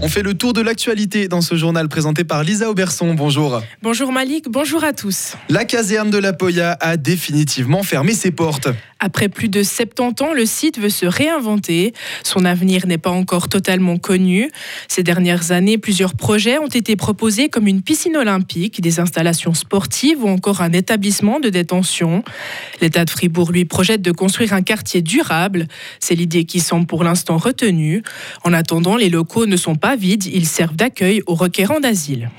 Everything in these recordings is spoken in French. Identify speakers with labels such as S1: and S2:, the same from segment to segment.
S1: On fait le tour de l'actualité dans ce journal présenté par Lisa Auberson. Bonjour.
S2: Bonjour Malik, bonjour à tous.
S1: La caserne de la Poya a définitivement fermé ses portes.
S2: Après plus de 70 ans, le site veut se réinventer. Son avenir n'est pas encore totalement connu. Ces dernières années, plusieurs projets ont été proposés comme une piscine olympique, des installations sportives ou encore un établissement de détention. L'État de Fribourg lui projette de construire un quartier durable. C'est l'idée qui semble pour l'instant retenue. En attendant, les locaux ne sont pas vides, ils servent d'accueil aux requérants d'asile.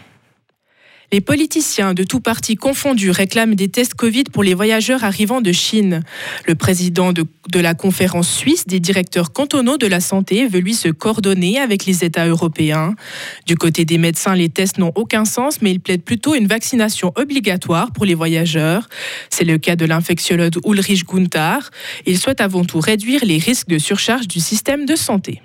S2: Les politiciens de tous partis confondus réclament des tests Covid pour les voyageurs arrivant de Chine. Le président de, la conférence suisse des directeurs cantonaux de la santé veut lui se coordonner avec les États européens. Du côté des médecins, les tests n'ont aucun sens, mais ils plaident plutôt une vaccination obligatoire pour les voyageurs. C'est le cas de l'infectiologue Ulrich Gunther. Il souhaite avant tout réduire les risques de surcharge du système de santé.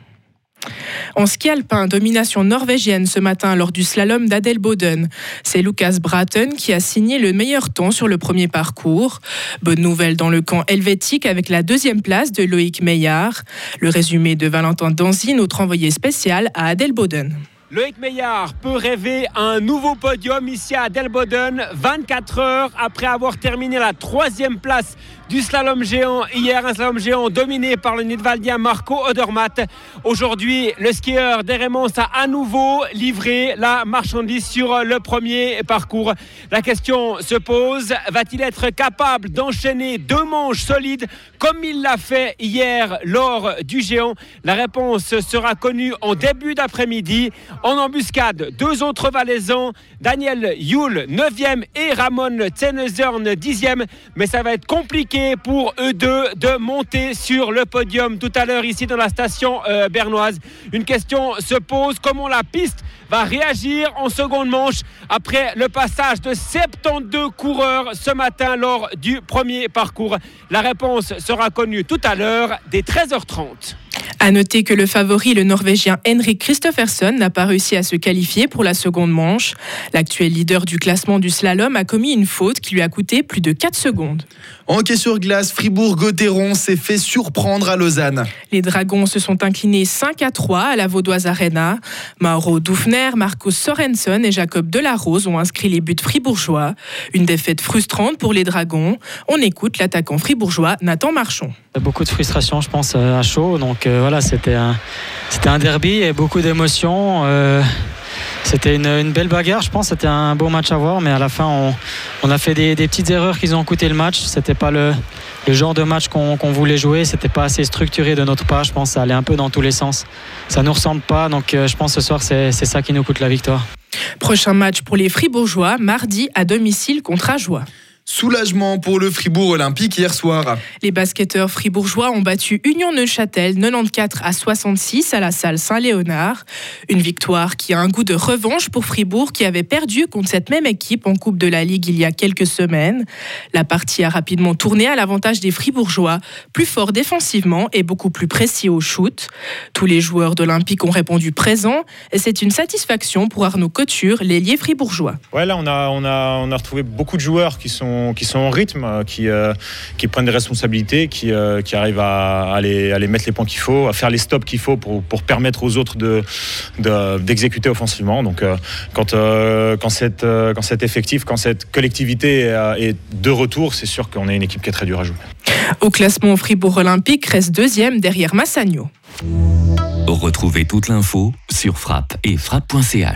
S2: En ski alpin, domination norvégienne ce matin lors du slalom d'Adelboden. C'est Lucas Braten qui a signé le meilleur temps sur le premier parcours. Bonne nouvelle dans le camp helvétique avec la deuxième place de Loïc Meillard. Le résumé de Valentin Danzy, notre envoyé spécial à Adelboden.
S3: Loïc Meillard peut rêver un nouveau podium ici à Delboden, 24 heures après avoir terminé la troisième place du slalom géant hier, un slalom géant dominé par le Nidwaldien Marco Odermatt. Aujourd'hui, le skieur d'Eremons a à nouveau livré la marchandise sur le premier parcours. La question se pose, va-t-il être capable d'enchaîner deux manches solides comme il l'a fait hier lors du géant? La réponse sera connue en début d'après-midi. En embuscade, deux autres valaisans, Daniel Yule, 9e et Ramon Tsenezern, 10e. Mais ça va être compliqué pour eux deux de monter sur le podium tout à l'heure ici dans la station euh, bernoise. Une question se pose, comment la piste va réagir en seconde manche après le passage de 72 coureurs ce matin lors du premier parcours? La réponse sera connue tout à l'heure dès 13h30.
S2: À noter que le favori, le Norvégien Henrik Christophersen, n'a pas réussi à se qualifier pour la seconde manche. L'actuel leader du classement du slalom a commis une faute qui lui a coûté plus de 4 secondes.
S1: En hockey sur glace, Fribourg-Gotteron s'est fait surprendre à Lausanne.
S2: Les Dragons se sont inclinés 5 à 3 à la Vaudoise Arena. Mauro Dufner, Marcos Sorensen et Jacob Delarose ont inscrit les buts fribourgeois. Une défaite frustrante pour les Dragons. On écoute l'attaquant fribourgeois Nathan Marchon.
S4: Beaucoup de frustration, je pense, à chaud. Donc euh, voilà, c'était un, c'était un derby et beaucoup d'émotions. Euh, c'était une, belle bagarre, je pense. C'était un beau match à voir, mais à la fin, on, a fait des, petites erreurs qui ont coûté le match. C'était pas le, genre de match qu'on voulait jouer. C'était pas assez structuré de notre part. Je pense ça allait un peu dans tous les sens. Ça nous ressemble pas, donc euh, je pense que ce soir, c'est ça qui nous coûte la victoire.
S2: Prochain match pour les Fribourgeois, mardi à domicile contre Ajoie.
S1: Soulagement pour le Fribourg Olympique hier soir.
S2: Les basketteurs fribourgeois ont battu Union Neuchâtel 94 à 66 à la salle Saint-Léonard. Une victoire qui a un goût de revanche pour Fribourg qui avait perdu contre cette même équipe en Coupe de la Ligue il y a quelques semaines. La partie a rapidement tourné à l'avantage des Fribourgeois, plus forts défensivement et beaucoup plus précis au shoot. Tous les joueurs d'Olympique ont répondu présent et c'est une satisfaction pour Arnaud Couture, l'ailier fribourgeois.
S5: Ouais, là on a, on, a, on a retrouvé beaucoup de joueurs qui sont qui sont en rythme, euh, qui, euh, qui prennent des responsabilités, qui, euh, qui arrivent à, aller, à, mettre les points qu'il faut, à faire les stops qu'il faut pour, pour, permettre aux autres d'exécuter de, offensivement. Donc quand, quand, cette, quand cet effectif, quand cette collectivité est de retour, c'est sûr qu'on est une équipe qui est très dure à jouer.
S2: Au classement, Fribourg Olympique reste deuxième derrière Massagno.
S6: Retrouvez toute l'info sur frappe et frappe.ch.